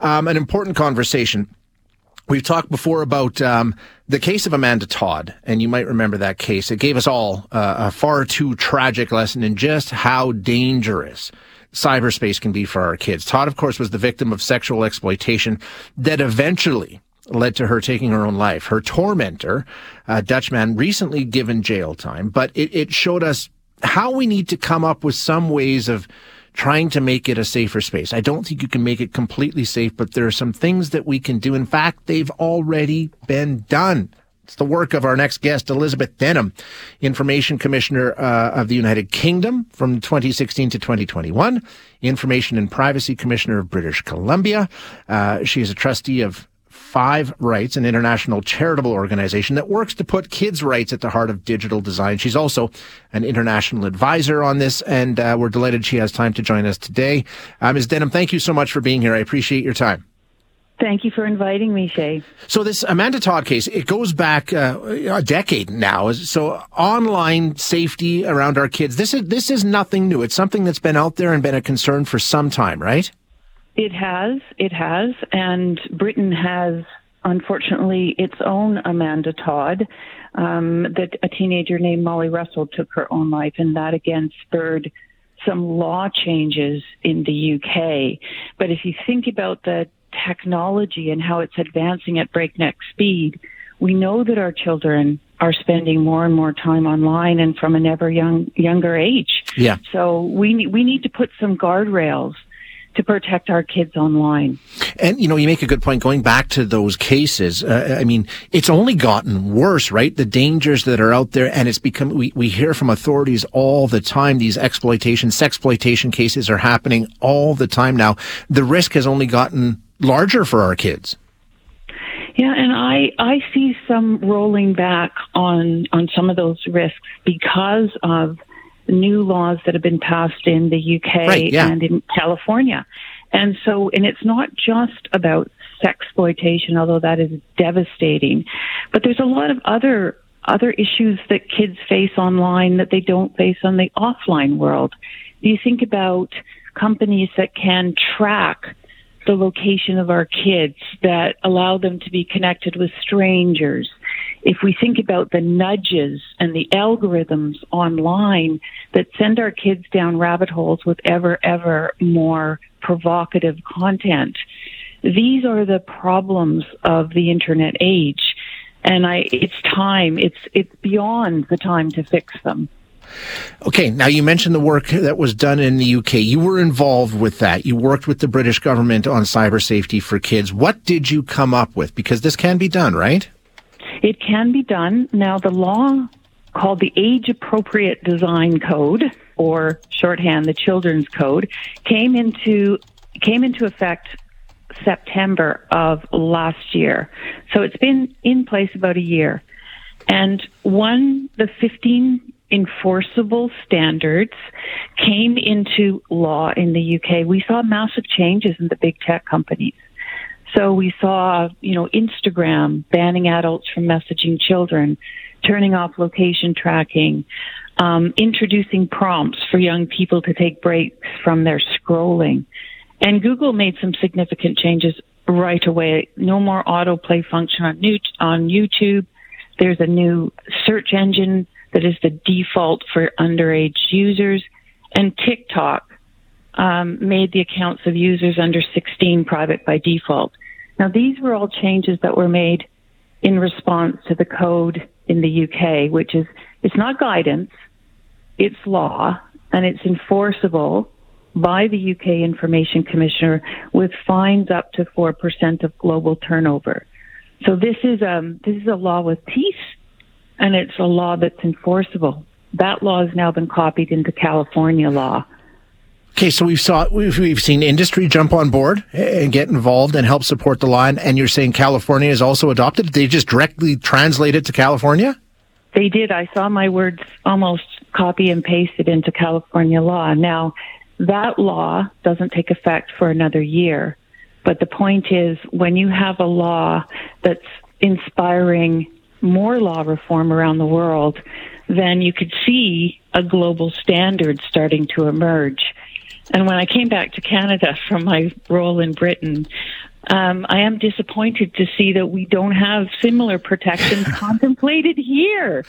Um, an important conversation. We've talked before about um, the case of Amanda Todd, and you might remember that case. It gave us all uh, a far too tragic lesson in just how dangerous cyberspace can be for our kids. Todd, of course, was the victim of sexual exploitation that eventually led to her taking her own life. Her tormentor, a Dutchman, recently given jail time, but it, it showed us how we need to come up with some ways of trying to make it a safer space. I don't think you can make it completely safe, but there are some things that we can do. In fact, they've already been done. It's the work of our next guest, Elizabeth Denham, Information Commissioner uh, of the United Kingdom from 2016 to 2021, Information and Privacy Commissioner of British Columbia. Uh, she is a trustee of Five Rights, an international charitable organization that works to put kids' rights at the heart of digital design. She's also an international advisor on this, and uh, we're delighted she has time to join us today. Uh, Ms. Denham, thank you so much for being here. I appreciate your time. Thank you for inviting me, Shay. So this Amanda Todd case, it goes back uh, a decade now. So online safety around our kids, this is this is nothing new. It's something that's been out there and been a concern for some time, right? It has, it has, and Britain has, unfortunately, its own Amanda Todd. Um, that a teenager named Molly Russell took her own life, and that again spurred some law changes in the UK. But if you think about the technology and how it's advancing at breakneck speed, we know that our children are spending more and more time online and from an ever young younger age. Yeah. So we we need to put some guardrails to protect our kids online. And, you know, you make a good point going back to those cases. Uh, I mean, it's only gotten worse, right? The dangers that are out there and it's become, we, we hear from authorities all the time. These exploitation, sexploitation cases are happening all the time now. The risk has only gotten larger for our kids. Yeah, and I I see some rolling back on on some of those risks because of new laws that have been passed in the UK right, yeah. and in California. And so, and it's not just about sex exploitation, although that is devastating, but there's a lot of other other issues that kids face online that they don't face on the offline world. You think about companies that can track the location of our kids that allow them to be connected with strangers. If we think about the nudges and the algorithms online that send our kids down rabbit holes with ever, ever more provocative content, these are the problems of the internet age. And I, it's time, it's, it's beyond the time to fix them. Okay, now you mentioned the work that was done in the UK. You were involved with that. You worked with the British government on cyber safety for kids. What did you come up with? Because this can be done, right? It can be done. Now, the law called the Age Appropriate Design Code, or shorthand, the Children's Code, came into came into effect September of last year. So it's been in place about a year. And one, the 15 enforceable standards came into law in the UK, we saw massive changes in the big tech companies. So we saw, you know, Instagram banning adults from messaging children, turning off location tracking, um, introducing prompts for young people to take breaks from their scrolling. And Google made some significant changes right away. No more autoplay function on, new, on YouTube. There's a new search engine that is the default for underage users. And TikTok um, made the accounts of users under 16 private by default. Now, these were all changes that were made in response to the code in the UK, which is it's not guidance, it's law, and it's enforceable by the UK Information Commissioner with fines up to four percent of global turnover. So this is um, this is a law with teeth and it's a law that's enforceable. That law has now been copied into California law. Okay, so we've saw we've, we've seen industry jump on board and get involved and help support the line. And you're saying California is also adopted? Did they just directly translate it to California? They did. I saw my words almost copy and pasted into California law. Now, that law doesn't take effect for another year. But the point is, when you have a law that's inspiring more law reform around the world, then you could see a global standard starting to emerge. And when I came back to Canada from my role in Britain, um, I am disappointed to see that we don't have similar protections contemplated here.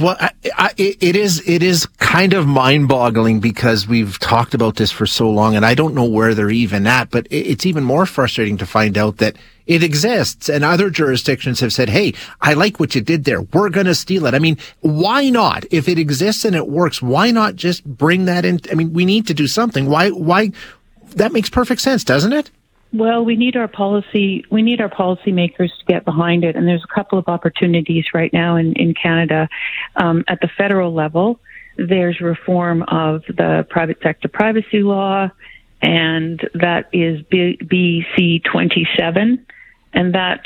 Well, I, I, it is it is kind of mind-boggling because we've talked about this for so long, and I don't know where they're even at. But it's even more frustrating to find out that it exists, and other jurisdictions have said, "Hey, I like what you did there. We're going to steal it." I mean, why not? If it exists and it works, why not just bring that in? I mean, we need to do something. Why? Why? That makes perfect sense, doesn't it? Well, we need our policy. We need our policymakers to get behind it, and there's a couple of opportunities right now in in Canada um, at the federal level. There's reform of the private sector privacy law, and that is B- BC 27, and that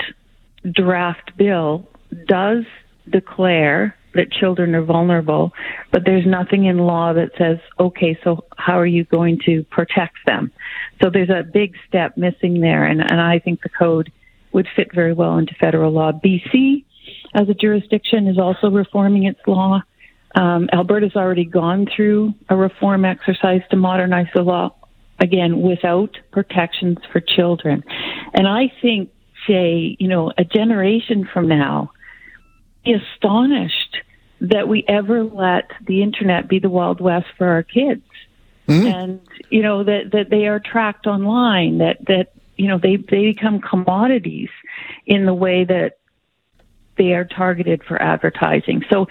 draft bill does declare that children are vulnerable, but there's nothing in law that says, okay, so how are you going to protect them? So there's a big step missing there, and, and I think the code would fit very well into federal law. BC, as a jurisdiction, is also reforming its law. Um, Alberta's already gone through a reform exercise to modernize the law, again, without protections for children. And I think, say, you know, a generation from now, be astonished that we ever let the internet be the Wild West for our kids. Mm-hmm. And, you know, that, that they are tracked online, that, that, you know, they, they become commodities in the way that they are targeted for advertising. So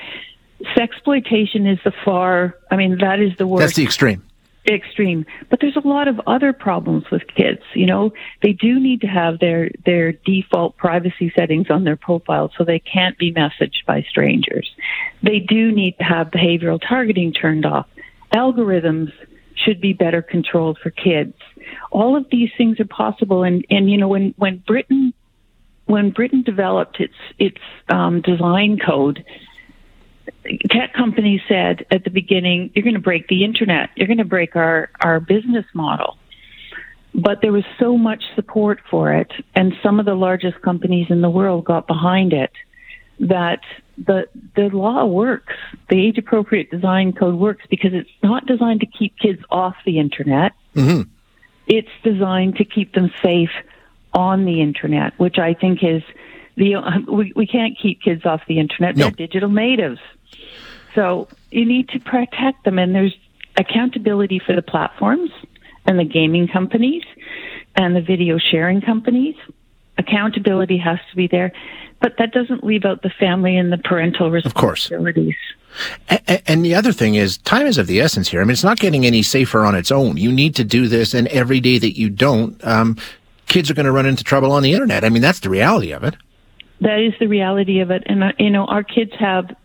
sexploitation is the far, I mean, that is the worst. That's the extreme extreme. But there's a lot of other problems with kids. You know, they do need to have their their default privacy settings on their profile so they can't be messaged by strangers. They do need to have behavioral targeting turned off. Algorithms should be better controlled for kids. All of these things are possible and and you know when when Britain when Britain developed its its um, design code tech companies said at the beginning, you're going to break the internet. You're going to break our, our business model. But there was so much support for it, and some of the largest companies in the world got behind it, that the, the law works. The age appropriate design code works because it's not designed to keep kids off the internet. Mm-hmm. It's designed to keep them safe on the internet, which I think is the, we, we can't keep kids off the internet. No. They're digital natives. So you need to protect them, and there's accountability for the platforms and the gaming companies and the video sharing companies. Accountability has to be there, but that doesn't leave out the family and the parental responsibilities. Of course. And, and the other thing is, time is of the essence here. I mean, it's not getting any safer on its own. You need to do this, and every day that you don't, um, kids are going to run into trouble on the internet. I mean, that's the reality of it. That is the reality of it, and uh, you know, our kids have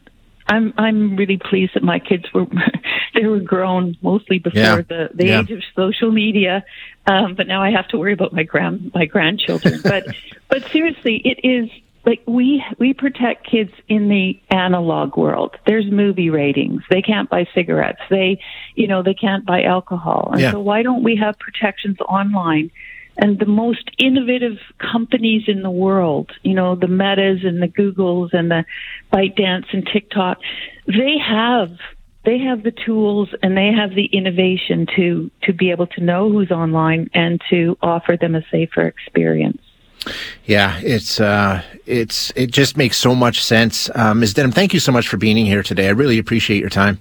I'm I'm really pleased that my kids were they were grown mostly before yeah. the the yeah. age of social media, um, but now I have to worry about my grand my grandchildren. but but seriously, it is like we we protect kids in the analog world. There's movie ratings. They can't buy cigarettes. They you know they can't buy alcohol. And yeah. so why don't we have protections online? And the most innovative companies in the world, you know, the Metas and the Googles and the ByteDance and TikTok, they have they have the tools and they have the innovation to to be able to know who's online and to offer them a safer experience. Yeah, it's uh, it's it just makes so much sense. Um, Ms. Denham, thank you so much for being here today. I really appreciate your time.